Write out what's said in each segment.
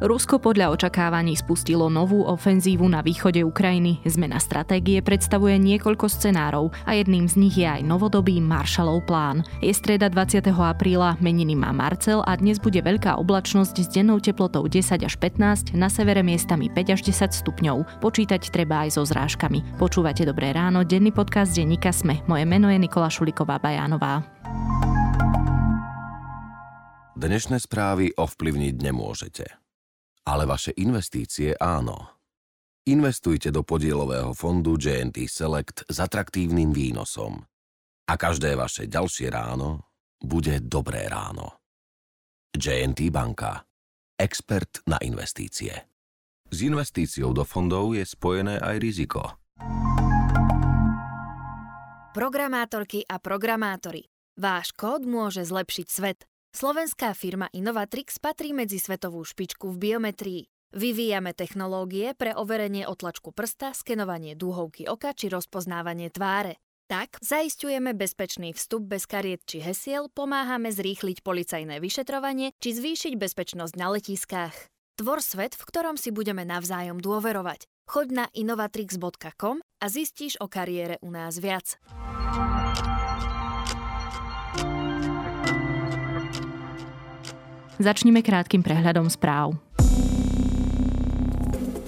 Rusko podľa očakávaní spustilo novú ofenzívu na východe Ukrajiny. Zmena stratégie predstavuje niekoľko scenárov a jedným z nich je aj novodobý Marshallov plán. Je streda 20. apríla, meniny má Marcel a dnes bude veľká oblačnosť s dennou teplotou 10 až 15, na severe miestami 5 až 10 stupňov. Počítať treba aj so zrážkami. Počúvate Dobré ráno, denný podcast denníka Sme. Moje meno je Nikola Šuliková Bajánová. Dnešné správy ovplyvniť nemôžete ale vaše investície áno. Investujte do podielového fondu JNT Select s atraktívnym výnosom. A každé vaše ďalšie ráno bude dobré ráno. JNT Banka. Expert na investície. S investíciou do fondov je spojené aj riziko. Programátorky a programátori. Váš kód môže zlepšiť svet. Slovenská firma Innovatrix patrí medzi svetovú špičku v biometrii. Vyvíjame technológie pre overenie otlačku prsta, skenovanie dúhovky oka či rozpoznávanie tváre. Tak zaistujeme bezpečný vstup bez kariet či hesiel, pomáhame zrýchliť policajné vyšetrovanie či zvýšiť bezpečnosť na letiskách. Tvor svet, v ktorom si budeme navzájom dôverovať. Choď na innovatrix.com a zistíš o kariére u nás viac. Začnime krátkým prehľadom správ.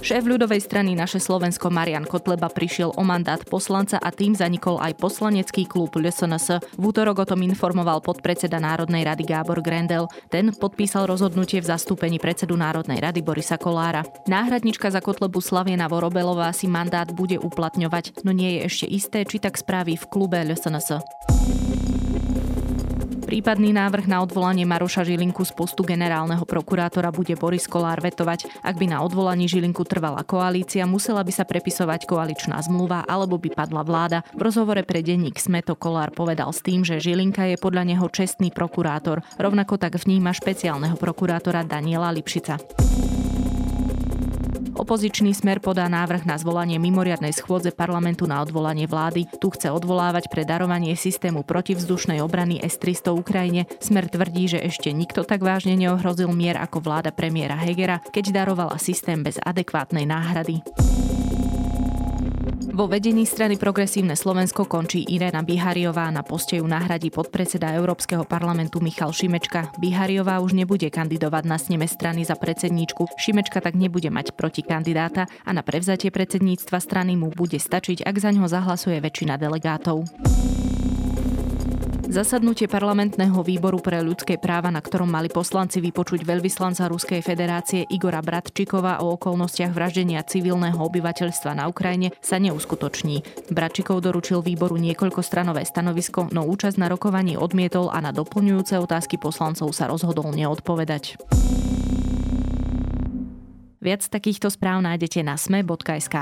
Šéf ľudovej strany Naše Slovensko Marian Kotleba prišiel o mandát poslanca a tým zanikol aj poslanecký klub LSNS. V útorok o tom informoval podpredseda Národnej rady Gábor Grendel. Ten podpísal rozhodnutie v zastúpení predsedu Národnej rady Borisa Kolára. Náhradnička za Kotlebu Slaviena Vorobelová si mandát bude uplatňovať, no nie je ešte isté, či tak spraví v klube LSNS. Prípadný návrh na odvolanie Maroša Žilinku z postu generálneho prokurátora bude Boris Kolár vetovať. Ak by na odvolaní Žilinku trvala koalícia, musela by sa prepisovať koaličná zmluva alebo by padla vláda. V rozhovore pre denník Smeto Kolár povedal s tým, že Žilinka je podľa neho čestný prokurátor. Rovnako tak vníma špeciálneho prokurátora Daniela Lipšica. Opozičný smer podá návrh na zvolanie mimoriadnej schôdze parlamentu na odvolanie vlády. Tu chce odvolávať pre darovanie systému protivzdušnej obrany S-300 Ukrajine. Smer tvrdí, že ešte nikto tak vážne neohrozil mier ako vláda premiéra Hegera, keď darovala systém bez adekvátnej náhrady. Vo vedení strany Progresívne Slovensko končí Irena Bihariová. Na poste ju nahradí podpredseda Európskeho parlamentu Michal Šimečka. Bihariová už nebude kandidovať na sneme strany za predsedníčku. Šimečka tak nebude mať proti kandidáta a na prevzatie predsedníctva strany mu bude stačiť, ak za ňo zahlasuje väčšina delegátov. Zasadnutie parlamentného výboru pre ľudské práva, na ktorom mali poslanci vypočuť veľvyslanca Ruskej federácie Igora Bratčikova o okolnostiach vraždenia civilného obyvateľstva na Ukrajine, sa neuskutoční. Bratčikov doručil výboru niekoľko stranové stanovisko, no účasť na rokovaní odmietol a na doplňujúce otázky poslancov sa rozhodol neodpovedať. Viac takýchto správ nájdete na sme.sk.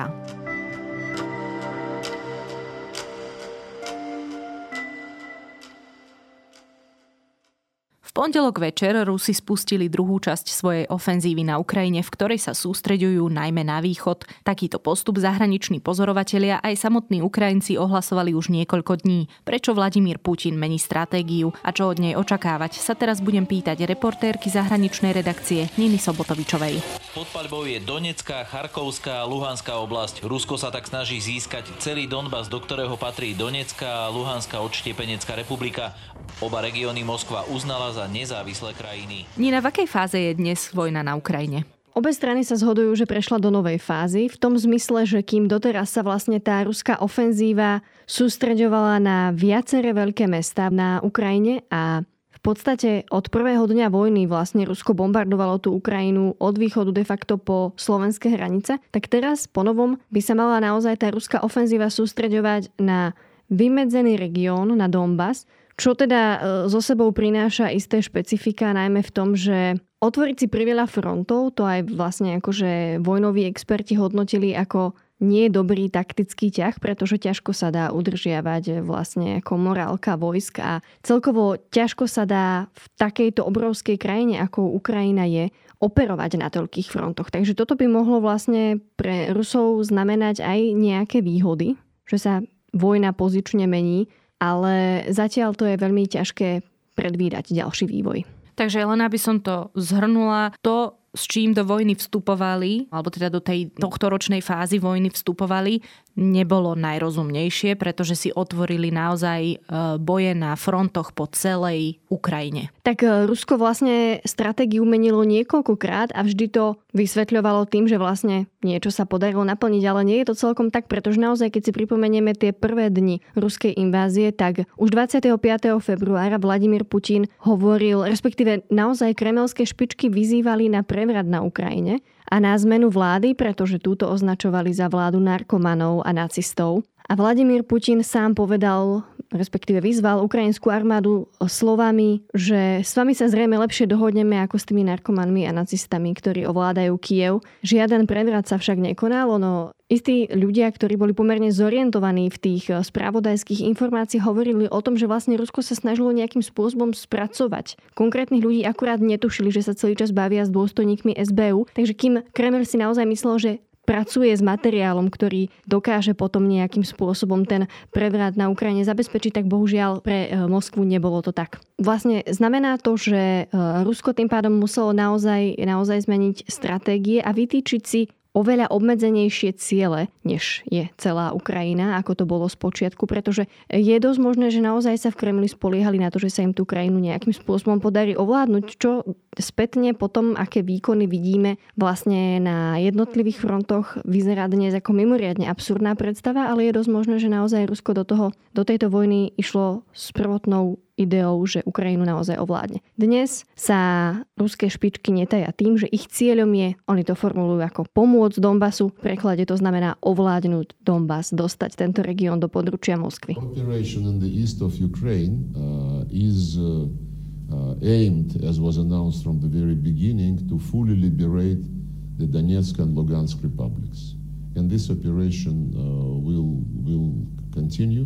V pondelok večer Rusi spustili druhú časť svojej ofenzívy na Ukrajine, v ktorej sa sústreďujú najmä na východ. Takýto postup zahraniční pozorovatelia aj samotní Ukrajinci ohlasovali už niekoľko dní. Prečo Vladimír Putin mení stratégiu a čo od nej očakávať, sa teraz budem pýtať reportérky zahraničnej redakcie Niny Sobotovičovej. Pod paľbou je Donetská, Charkovská a Luhanská oblasť. Rusko sa tak snaží získať celý Donbas, do ktorého patrí Donetská a Luhanská odštiepenecká republika. Oba regióny Moskva uznala za za nezávislé krajiny. Nina, v akej fáze je dnes vojna na Ukrajine? Obe strany sa zhodujú, že prešla do novej fázy, v tom zmysle, že kým doteraz sa vlastne tá ruská ofenzíva sústreďovala na viaceré veľké mesta na Ukrajine a v podstate od prvého dňa vojny vlastne Rusko bombardovalo tú Ukrajinu od východu de facto po slovenské hranice, tak teraz po novom by sa mala naozaj tá ruská ofenzíva sústreďovať na vymedzený región, na Donbass, čo teda e, zo sebou prináša isté špecifika, najmä v tom, že otvoriť si priveľa frontov, to aj vlastne akože vojnoví experti hodnotili ako nie je dobrý taktický ťah, pretože ťažko sa dá udržiavať vlastne ako morálka vojsk a celkovo ťažko sa dá v takejto obrovskej krajine, ako Ukrajina je, operovať na toľkých frontoch. Takže toto by mohlo vlastne pre Rusov znamenať aj nejaké výhody, že sa vojna pozične mení ale zatiaľ to je veľmi ťažké predvídať ďalší vývoj. Takže len aby som to zhrnula, to s čím do vojny vstupovali, alebo teda do tej tohtoročnej fázy vojny vstupovali, nebolo najrozumnejšie, pretože si otvorili naozaj e, boje na frontoch po celej Ukrajine. Tak e, Rusko vlastne stratégiu menilo niekoľkokrát a vždy to vysvetľovalo tým, že vlastne niečo sa podarilo naplniť, ale nie je to celkom tak, pretože naozaj, keď si pripomenieme tie prvé dni ruskej invázie, tak už 25. februára Vladimír Putin hovoril, respektíve naozaj kremelské špičky vyzývali na prevrat na Ukrajine a na zmenu vlády, pretože túto označovali za vládu narkomanov a nacistov. A Vladimír Putin sám povedal, respektíve vyzval ukrajinskú armádu slovami, že s vami sa zrejme lepšie dohodneme ako s tými narkomanmi a nacistami, ktorí ovládajú Kiev. Žiaden prevrat sa však nekonal, no Istí ľudia, ktorí boli pomerne zorientovaní v tých spravodajských informáciách, hovorili o tom, že vlastne Rusko sa snažilo nejakým spôsobom spracovať. Konkrétnych ľudí akurát netušili, že sa celý čas bavia s dôstojníkmi SBU, takže kým Kreml si naozaj myslel, že pracuje s materiálom, ktorý dokáže potom nejakým spôsobom ten prevrat na Ukrajine zabezpečiť, tak bohužiaľ pre e, Moskvu nebolo to tak. Vlastne znamená to, že e, Rusko tým pádom muselo naozaj, naozaj zmeniť stratégie a vytýčiť si oveľa obmedzenejšie ciele, než je celá Ukrajina, ako to bolo z počiatku, pretože je dosť možné, že naozaj sa v Kremli spoliehali na to, že sa im tú krajinu nejakým spôsobom podarí ovládnuť, čo spätne potom, aké výkony vidíme vlastne na jednotlivých frontoch, vyzerá dnes ako mimoriadne absurdná predstava, ale je dosť možné, že naozaj Rusko do, toho, do tejto vojny išlo s prvotnou ideou, že Ukrajinu naozaj ovládne. Dnes sa ruské špičky netaja tým, že ich cieľom je, oni to formulujú ako pomôcť Donbasu, v preklade to znamená ovládnuť Donbas, dostať tento región do područia Moskvy. Uh, uh, uh, aimed, as was announced from the very beginning, to fully liberate the Donetsk and Lugansk republics. And this operation uh, will, will continue.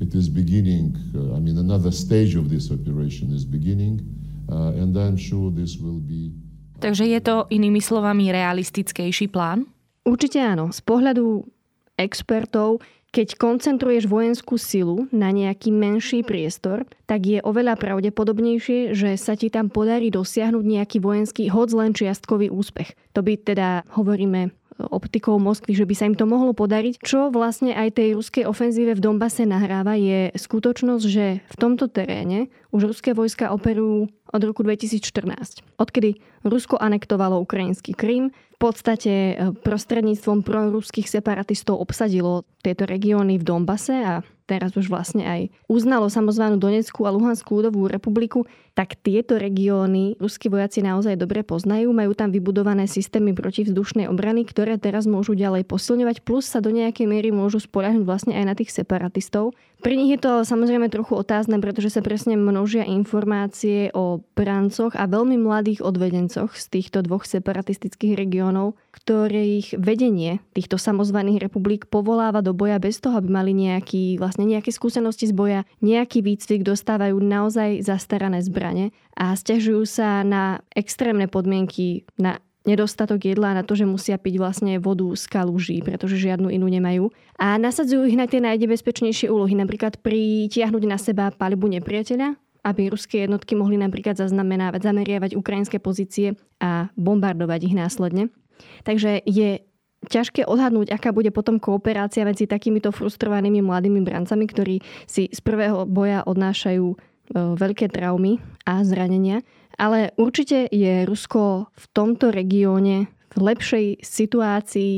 It is beginning, uh, I mean, another stage of this operation is beginning, uh, and I'm sure this will be... Takže je to inými slovami realistickejší plán? Určite áno. Z pohľadu expertov, keď koncentruješ vojenskú silu na nejaký menší priestor, tak je oveľa pravdepodobnejšie, že sa ti tam podarí dosiahnuť nejaký vojenský, hoď len čiastkový úspech. To by teda, hovoríme optikou Moskvy, že by sa im to mohlo podariť. Čo vlastne aj tej ruskej ofenzíve v Donbase nahráva je skutočnosť, že v tomto teréne už ruské vojska operujú od roku 2014. Odkedy Rusko anektovalo ukrajinský Krym, v podstate e, prostredníctvom proruských separatistov obsadilo tieto regióny v Donbase a teraz už vlastne aj uznalo samozvanú Donetskú a Luhanskú ľudovú republiku, tak tieto regióny ruskí vojaci naozaj dobre poznajú, majú tam vybudované systémy protivzdušnej obrany, ktoré teraz môžu ďalej posilňovať, plus sa do nejakej miery môžu spoľahnúť vlastne aj na tých separatistov. Pri nich je to ale samozrejme trochu otázne, pretože sa presne množia informácie o brancoch a veľmi mladých odvedencoch z týchto dvoch separatistických regiónov, ktorých vedenie týchto samozvaných republik povoláva do boja bez toho, aby mali nejaký, vlastne nejaké skúsenosti z boja, nejaký výcvik, dostávajú naozaj zastarané zbrane a stiažujú sa na extrémne podmienky, na nedostatok jedla na to, že musia piť vlastne vodu z kalúží, pretože žiadnu inú nemajú. A nasadzujú ich na tie najnebezpečnejšie úlohy, napríklad pritiahnuť na seba palibu nepriateľa, aby ruské jednotky mohli napríklad zaznamenávať, zameriavať ukrajinské pozície a bombardovať ich následne. Takže je ťažké odhadnúť, aká bude potom kooperácia medzi takýmito frustrovanými mladými brancami, ktorí si z prvého boja odnášajú e, veľké traumy a zranenia ale určite je Rusko v tomto regióne v lepšej situácii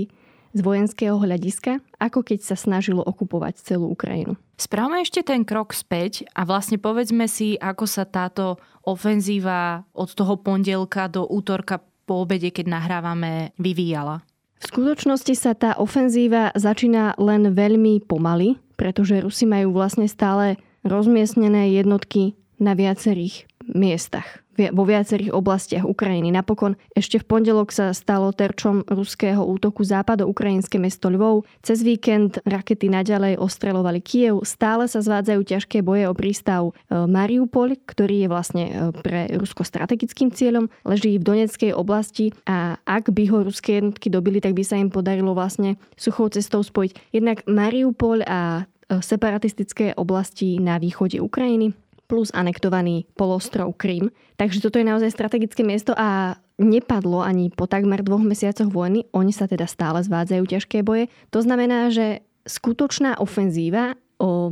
z vojenského hľadiska, ako keď sa snažilo okupovať celú Ukrajinu. Správame ešte ten krok späť a vlastne povedzme si, ako sa táto ofenzíva od toho pondelka do útorka po obede, keď nahrávame, vyvíjala. V skutočnosti sa tá ofenzíva začína len veľmi pomaly, pretože Rusi majú vlastne stále rozmiestnené jednotky na viacerých miestach vo viacerých oblastiach Ukrajiny. Napokon ešte v pondelok sa stalo terčom ruského útoku západo-ukrajinské mesto Lvov. Cez víkend rakety naďalej ostrelovali Kiev. Stále sa zvádzajú ťažké boje o prístav e, Mariupol, ktorý je vlastne e, pre Rusko strategickým cieľom. Leží v Doneckej oblasti a ak by ho ruské jednotky dobili, tak by sa im podarilo vlastne suchou cestou spojiť jednak Mariupol a e, separatistické oblasti na východe Ukrajiny plus anektovaný polostrov Krym. Takže toto je naozaj strategické miesto a nepadlo ani po takmer dvoch mesiacoch vojny. Oni sa teda stále zvádzajú ťažké boje. To znamená, že skutočná ofenzíva o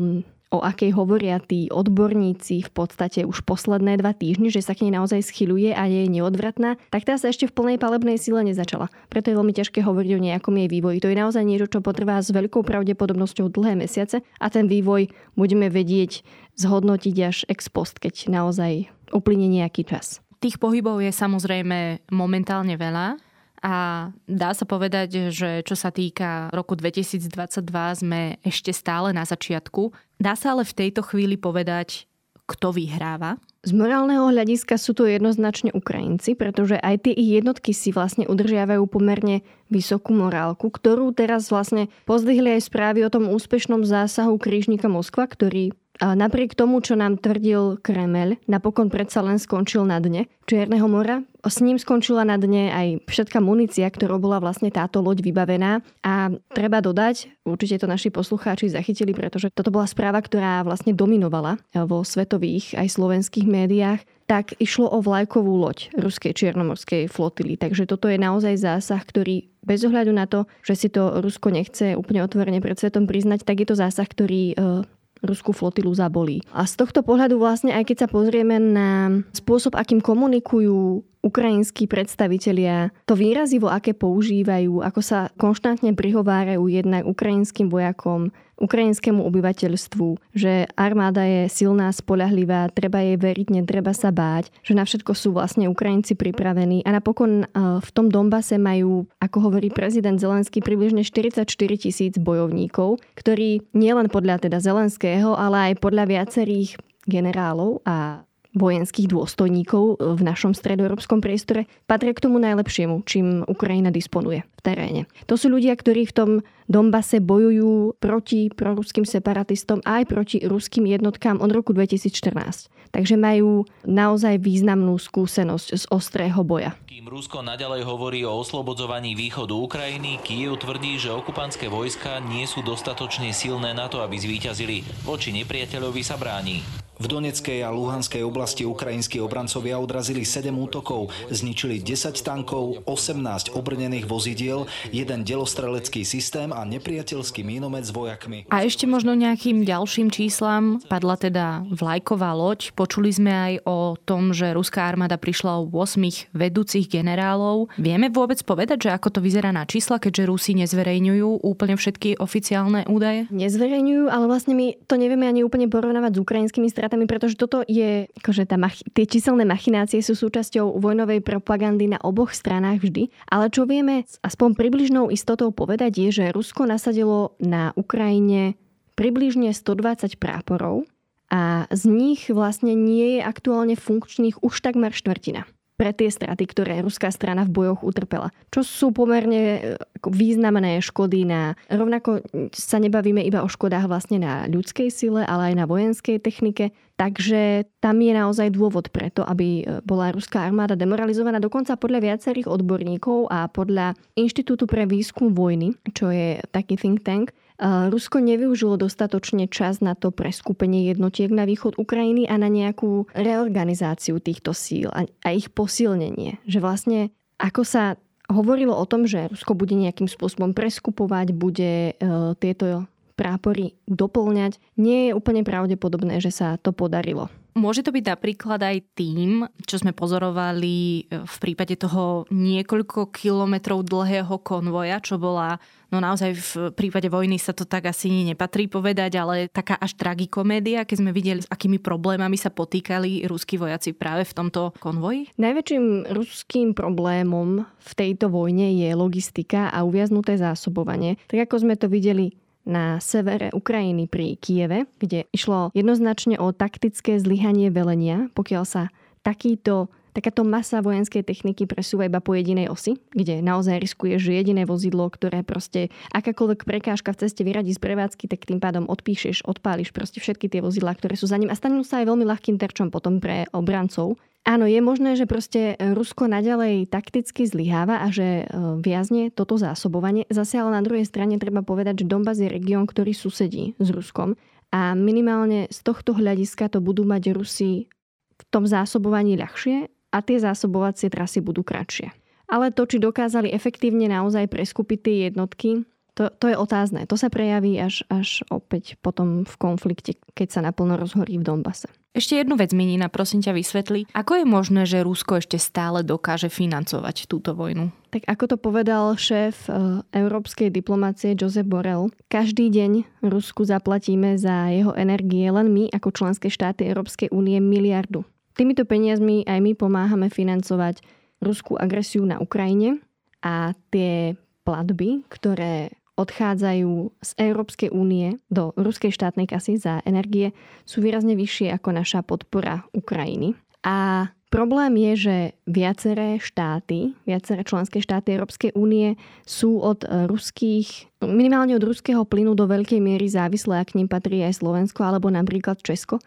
o akej hovoria tí odborníci v podstate už posledné dva týždne, že sa k nej naozaj schyluje a je neodvratná, tak tá sa ešte v plnej palebnej sile nezačala. Preto je veľmi ťažké hovoriť o nejakom jej vývoji. To je naozaj niečo, čo potrvá s veľkou pravdepodobnosťou dlhé mesiace a ten vývoj budeme vedieť zhodnotiť až ex post, keď naozaj uplynie nejaký čas. Tých pohybov je samozrejme momentálne veľa. A dá sa povedať, že čo sa týka roku 2022, sme ešte stále na začiatku. Dá sa ale v tejto chvíli povedať, kto vyhráva? Z morálneho hľadiska sú to jednoznačne Ukrajinci, pretože aj tie ich jednotky si vlastne udržiavajú pomerne vysokú morálku, ktorú teraz vlastne pozdvihli aj správy o tom úspešnom zásahu krížnika Moskva, ktorý napriek tomu, čo nám tvrdil Kremel, napokon predsa len skončil na dne Čierneho mora. S ním skončila na dne aj všetká munícia, ktorou bola vlastne táto loď vybavená. A treba dodať, určite to naši poslucháči zachytili, pretože toto bola správa, ktorá vlastne dominovala vo svetových aj slovenských médiách, tak išlo o vlajkovú loď ruskej čiernomorskej flotily. Takže toto je naozaj zásah, ktorý bez ohľadu na to, že si to Rusko nechce úplne otvorene pred svetom priznať, tak je to zásah, ktorý e, ruskú flotilu zabolí. A z tohto pohľadu vlastne, aj keď sa pozrieme na spôsob, akým komunikujú ukrajinskí predstavitelia, to výrazivo, aké používajú, ako sa konštantne prihovárajú jednak ukrajinským vojakom, ukrajinskému obyvateľstvu, že armáda je silná, spolahlivá, treba jej veriť, netreba sa báť, že na všetko sú vlastne Ukrajinci pripravení. A napokon e, v tom Dombase majú, ako hovorí prezident Zelenský, približne 44 tisíc bojovníkov, ktorí nielen podľa teda Zelenského, ale aj podľa viacerých generálov a vojenských dôstojníkov v našom stredoeurópskom priestore patria k tomu najlepšiemu, čím Ukrajina disponuje v teréne. To sú ľudia, ktorí v tom Dombase bojujú proti proruským separatistom aj proti ruským jednotkám od roku 2014. Takže majú naozaj významnú skúsenosť z ostrého boja. Kým Rusko naďalej hovorí o oslobodzovaní východu Ukrajiny, Kiev tvrdí, že okupantské vojska nie sú dostatočne silné na to, aby zvíťazili. Voči nepriateľovi sa bráni. V Doneckej a Luhanskej oblasti ukrajinskí obrancovia odrazili 7 útokov, zničili 10 tankov, 18 obrnených vozidiel, jeden delostrelecký systém a nepriateľský mínomet s vojakmi. A ešte možno nejakým ďalším číslam padla teda vlajková loď. Počuli sme aj o tom, že ruská armáda prišla o 8 vedúcich generálov. Vieme vôbec povedať, že ako to vyzerá na čísla, keďže Rusi nezverejňujú úplne všetky oficiálne údaje? Nezverejňujú, ale vlastne my to nevieme ani úplne porovnávať s ukrajinskými stratami stratami, pretože toto je, akože tá mach- tie číselné machinácie sú súčasťou vojnovej propagandy na oboch stranách vždy. Ale čo vieme aspoň približnou istotou povedať je, že Rusko nasadilo na Ukrajine približne 120 práporov a z nich vlastne nie je aktuálne funkčných už takmer štvrtina pre tie straty, ktoré ruská strana v bojoch utrpela. Čo sú pomerne e, významné škody na... Rovnako sa nebavíme iba o škodách vlastne na ľudskej sile, ale aj na vojenskej technike. Takže tam je naozaj dôvod preto, aby e, bola ruská armáda demoralizovaná. Dokonca podľa viacerých odborníkov a podľa Inštitútu pre výskum vojny, čo je taký think tank, Rusko nevyužilo dostatočne čas na to preskupenie jednotiek na východ Ukrajiny a na nejakú reorganizáciu týchto síl a, a ich posilnenie. Že vlastne ako sa hovorilo o tom, že Rusko bude nejakým spôsobom preskupovať, bude e, tieto prápory doplňať, nie je úplne pravdepodobné, že sa to podarilo. Môže to byť napríklad aj tým, čo sme pozorovali e, v prípade toho niekoľko kilometrov dlhého konvoja, čo bola, no naozaj v prípade vojny sa to tak asi nepatrí povedať, ale taká až tragikomédia, keď sme videli, s akými problémami sa potýkali ruskí vojaci práve v tomto konvoji? Najväčším ruským problémom v tejto vojne je logistika a uviaznuté zásobovanie. Tak ako sme to videli na severe Ukrajiny pri Kieve, kde išlo jednoznačne o taktické zlyhanie velenia, pokiaľ sa takýto takáto masa vojenskej techniky presúva iba po jedinej osi, kde naozaj riskuje, že jediné vozidlo, ktoré proste akákoľvek prekážka v ceste vyradí z prevádzky, tak tým pádom odpíšeš, odpáliš proste všetky tie vozidlá, ktoré sú za ním a stanú sa aj veľmi ľahkým terčom potom pre obrancov. Áno, je možné, že proste Rusko naďalej takticky zlyháva a že e, viazne toto zásobovanie. Zase ale na druhej strane treba povedať, že Donbass je región, ktorý susedí s Ruskom a minimálne z tohto hľadiska to budú mať Rusi v tom zásobovaní ľahšie a tie zásobovacie trasy budú kratšie. Ale to, či dokázali efektívne naozaj preskupiť tie jednotky, to, to je otázne. To sa prejaví až, až opäť potom v konflikte, keď sa naplno rozhorí v Donbase. Ešte jednu vec, Minina, prosím ťa vysvetli. Ako je možné, že Rusko ešte stále dokáže financovať túto vojnu? Tak ako to povedal šéf e, európskej diplomácie Josep Borrell, každý deň Rusku zaplatíme za jeho energie len my ako členské štáty Európskej únie miliardu. Týmito peniazmi aj my pomáhame financovať ruskú agresiu na Ukrajine a tie platby, ktoré odchádzajú z Európskej únie do ruskej štátnej kasy za energie sú výrazne vyššie ako naša podpora Ukrajiny. A problém je, že viaceré štáty, viaceré členské štáty Európskej únie sú od ruských, minimálne od ruského plynu do veľkej miery závislé, ak k ním patrí aj Slovensko alebo napríklad Česko.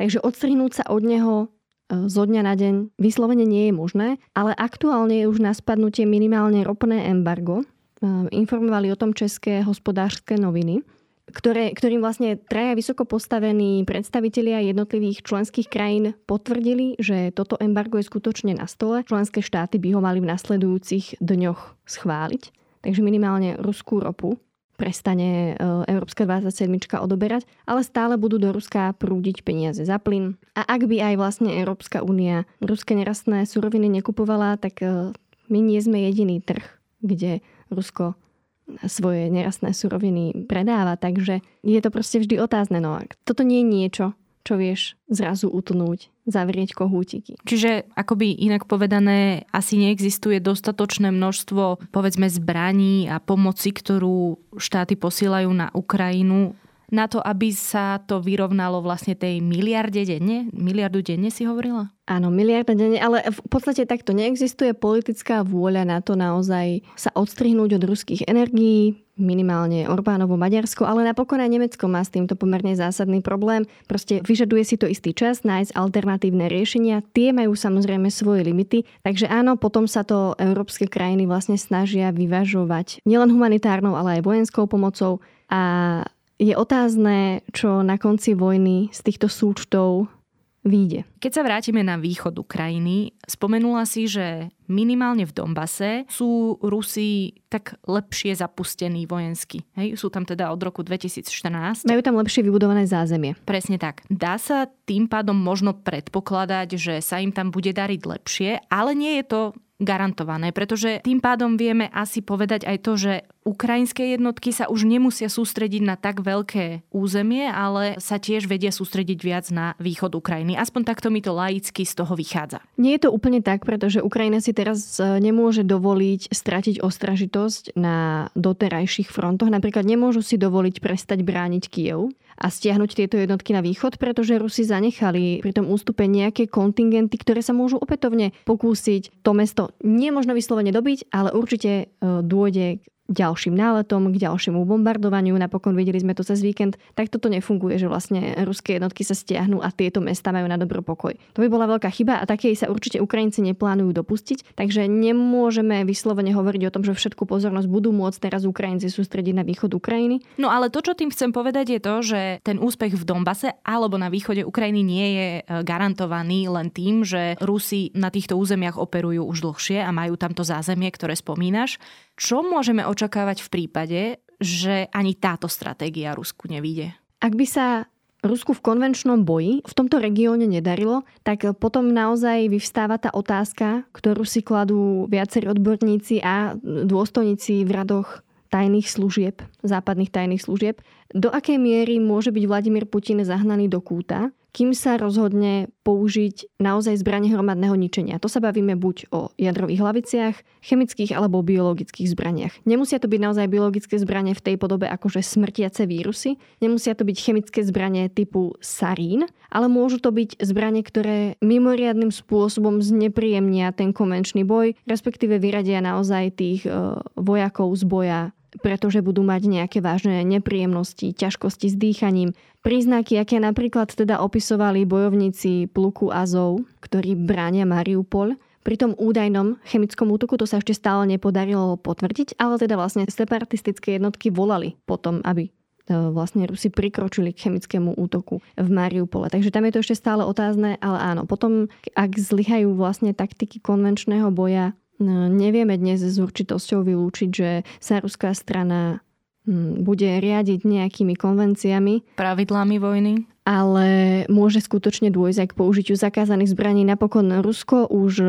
Takže odstrihnúť sa od neho zo dňa na deň vyslovene nie je možné, ale aktuálne je už na spadnutie minimálne ropné embargo, Ehm, informovali o tom české hospodárske noviny, ktoré, ktorým vlastne traja vysoko postavení predstavitelia jednotlivých členských krajín potvrdili, že toto embargo je skutočne na stole. Členské štáty by ho mali v nasledujúcich dňoch schváliť. Takže minimálne ruskú ropu prestane ehm, Európska 27 odoberať, ale stále budú do Ruska prúdiť peniaze za plyn. A ak by aj vlastne Európska únia ruské nerastné suroviny nekupovala, tak ehm, my nie sme jediný trh, kde Rusko svoje nerastné suroviny predáva, takže je to proste vždy otázne. No toto nie je niečo, čo vieš zrazu utnúť, zavrieť kohútiky. Čiže akoby inak povedané, asi neexistuje dostatočné množstvo povedzme zbraní a pomoci, ktorú štáty posielajú na Ukrajinu na to, aby sa to vyrovnalo vlastne tej miliarde denne? Miliardu denne si hovorila? Áno, miliarda denne, ale v podstate takto neexistuje politická vôľa na to naozaj sa odstrihnúť od ruských energií, minimálne Orbánovo Maďarsko, ale napokon aj Nemecko má s týmto pomerne zásadný problém. Proste vyžaduje si to istý čas nájsť alternatívne riešenia. Tie majú samozrejme svoje limity, takže áno, potom sa to európske krajiny vlastne snažia vyvažovať nielen humanitárnou, ale aj vojenskou pomocou a je otázne, čo na konci vojny z týchto súčtov vyjde. Keď sa vrátime na východ Ukrajiny, spomenula si, že minimálne v Dombase sú Rusi tak lepšie zapustení vojensky. Hej? Sú tam teda od roku 2014. Majú tam lepšie vybudované zázemie. Presne tak. Dá sa tým pádom možno predpokladať, že sa im tam bude dariť lepšie, ale nie je to garantované, pretože tým pádom vieme asi povedať aj to, že ukrajinské jednotky sa už nemusia sústrediť na tak veľké územie, ale sa tiež vedia sústrediť viac na východ Ukrajiny. Aspoň takto mi to laicky z toho vychádza. Nie je to úplne tak, pretože Ukrajina si teraz e, nemôže dovoliť stratiť ostražitosť na doterajších frontoch. Napríklad nemôžu si dovoliť prestať brániť Kiev a stiahnuť tieto jednotky na východ, pretože Rusi zanechali pri tom ústupe nejaké kontingenty, ktoré sa môžu opätovne pokúsiť to mesto nemožno vyslovene dobiť, ale určite e, dôjde ďalším náletom, k ďalšiemu bombardovaniu. Napokon videli sme to cez víkend. Tak toto nefunguje, že vlastne ruské jednotky sa stiahnu a tieto mesta majú na dobro pokoj. To by bola veľká chyba a takej sa určite Ukrajinci neplánujú dopustiť. Takže nemôžeme vyslovene hovoriť o tom, že všetku pozornosť budú môcť teraz Ukrajinci sústrediť na východ Ukrajiny. No ale to, čo tým chcem povedať, je to, že ten úspech v Donbase alebo na východe Ukrajiny nie je e, garantovaný len tým, že Rusi na týchto územiach operujú už dlhšie a majú tamto zázemie, ktoré spomínaš. Čo môžeme očakávať v prípade, že ani táto stratégia Rusku nevíde? Ak by sa Rusku v konvenčnom boji v tomto regióne nedarilo, tak potom naozaj vyvstáva tá otázka, ktorú si kladú viacerí odborníci a dôstojníci v radoch tajných služieb, západných tajných služieb, do akej miery môže byť Vladimír Putin zahnaný do kúta, kým sa rozhodne použiť naozaj zbranie hromadného ničenia. To sa bavíme buď o jadrových hlaviciach, chemických alebo biologických zbraniach. Nemusia to byť naozaj biologické zbranie v tej podobe akože smrtiace vírusy, nemusia to byť chemické zbranie typu sarín, ale môžu to byť zbranie, ktoré mimoriadným spôsobom znepríjemnia ten konvenčný boj, respektíve vyradia naozaj tých e, vojakov z boja pretože budú mať nejaké vážne nepríjemnosti, ťažkosti s dýchaním. Príznaky, aké napríklad teda opisovali bojovníci pluku Azov, ktorí bránia Mariupol, pri tom údajnom chemickom útoku to sa ešte stále nepodarilo potvrdiť, ale teda vlastne separatistické jednotky volali potom, aby vlastne Rusi prikročili k chemickému útoku v Mariupole. Takže tam je to ešte stále otázne, ale áno, potom ak zlyhajú vlastne taktiky konvenčného boja, nevieme dnes s určitosťou vylúčiť, že sa ruská strana hm, bude riadiť nejakými konvenciami. Pravidlami vojny? Ale môže skutočne dôjsť aj k použitiu zakázaných zbraní. Napokon Rusko už e,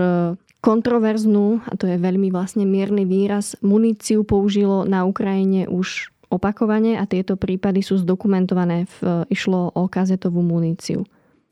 kontroverznú, a to je veľmi vlastne mierny výraz, muníciu použilo na Ukrajine už opakovane a tieto prípady sú zdokumentované. V, išlo o kazetovú muníciu.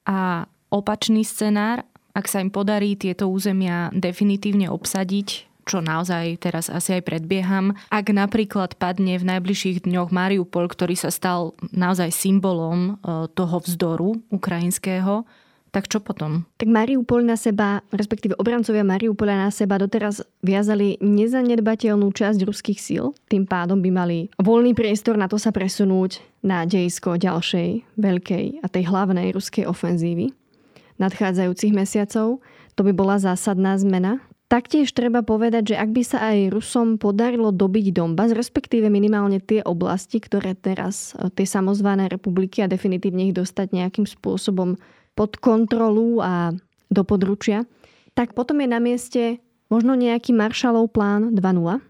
A opačný scenár, ak sa im podarí tieto územia definitívne obsadiť, čo naozaj teraz asi aj predbieham. Ak napríklad padne v najbližších dňoch Mariupol, ktorý sa stal naozaj symbolom e, toho vzdoru ukrajinského, tak čo potom? Tak Mariupol na seba, respektíve obrancovia Mariupola na seba doteraz viazali nezanedbateľnú časť ruských síl. Tým pádom by mali voľný priestor na to sa presunúť na dejisko ďalšej veľkej a tej hlavnej ruskej ofenzívy nadchádzajúcich mesiacov. To by bola zásadná zmena. Taktiež treba povedať, že ak by sa aj Rusom podarilo dobiť Donbass, respektíve minimálne tie oblasti, ktoré teraz, tie samozvané republiky a definitívne ich dostať nejakým spôsobom pod kontrolu a do područia, tak potom je na mieste možno nejaký Marshallov plán 2.0,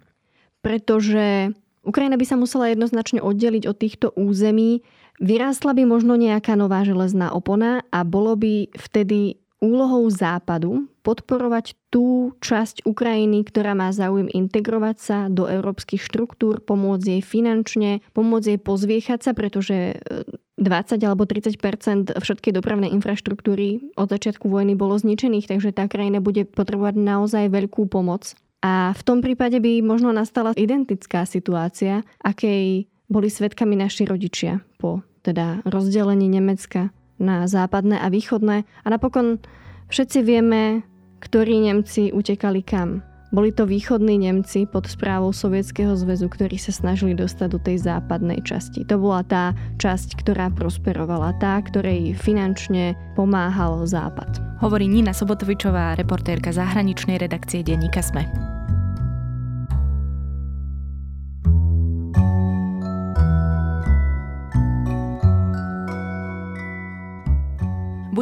pretože Ukrajina by sa musela jednoznačne oddeliť od týchto území, vyrástla by možno nejaká nová železná opona a bolo by vtedy úlohou Západu podporovať tú časť Ukrajiny, ktorá má záujem integrovať sa do európskych štruktúr, pomôcť jej finančne, pomôcť jej pozviechať sa, pretože 20 alebo 30% všetkej dopravnej infraštruktúry od začiatku vojny bolo zničených, takže tá krajina bude potrebovať naozaj veľkú pomoc. A v tom prípade by možno nastala identická situácia, akej boli svetkami naši rodičia po teda rozdelení Nemecka na západné a východné. A napokon všetci vieme, ktorí Nemci utekali kam boli to východní Nemci pod správou Sovietskeho zväzu, ktorí sa snažili dostať do tej západnej časti. To bola tá časť, ktorá prosperovala, tá, ktorej finančne pomáhal Západ. Hovorí Nina Sobotovičová, reportérka zahraničnej redakcie denníka SME.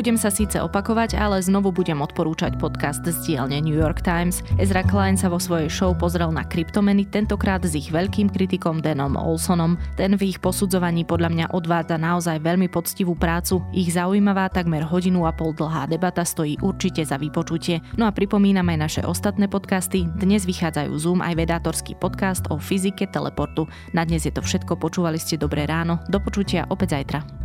Budem sa síce opakovať, ale znovu budem odporúčať podcast z dielne New York Times. Ezra Klein sa vo svojej show pozrel na kryptomeny, tentokrát s ich veľkým kritikom Denom Olsonom. Ten v ich posudzovaní podľa mňa odvádza naozaj veľmi poctivú prácu. Ich zaujímavá takmer hodinu a pol dlhá debata stojí určite za vypočutie. No a pripomínam aj naše ostatné podcasty. Dnes vychádzajú Zoom aj vedátorský podcast o fyzike teleportu. Na dnes je to všetko, počúvali ste Dobré ráno. Do počutia opäť zajtra.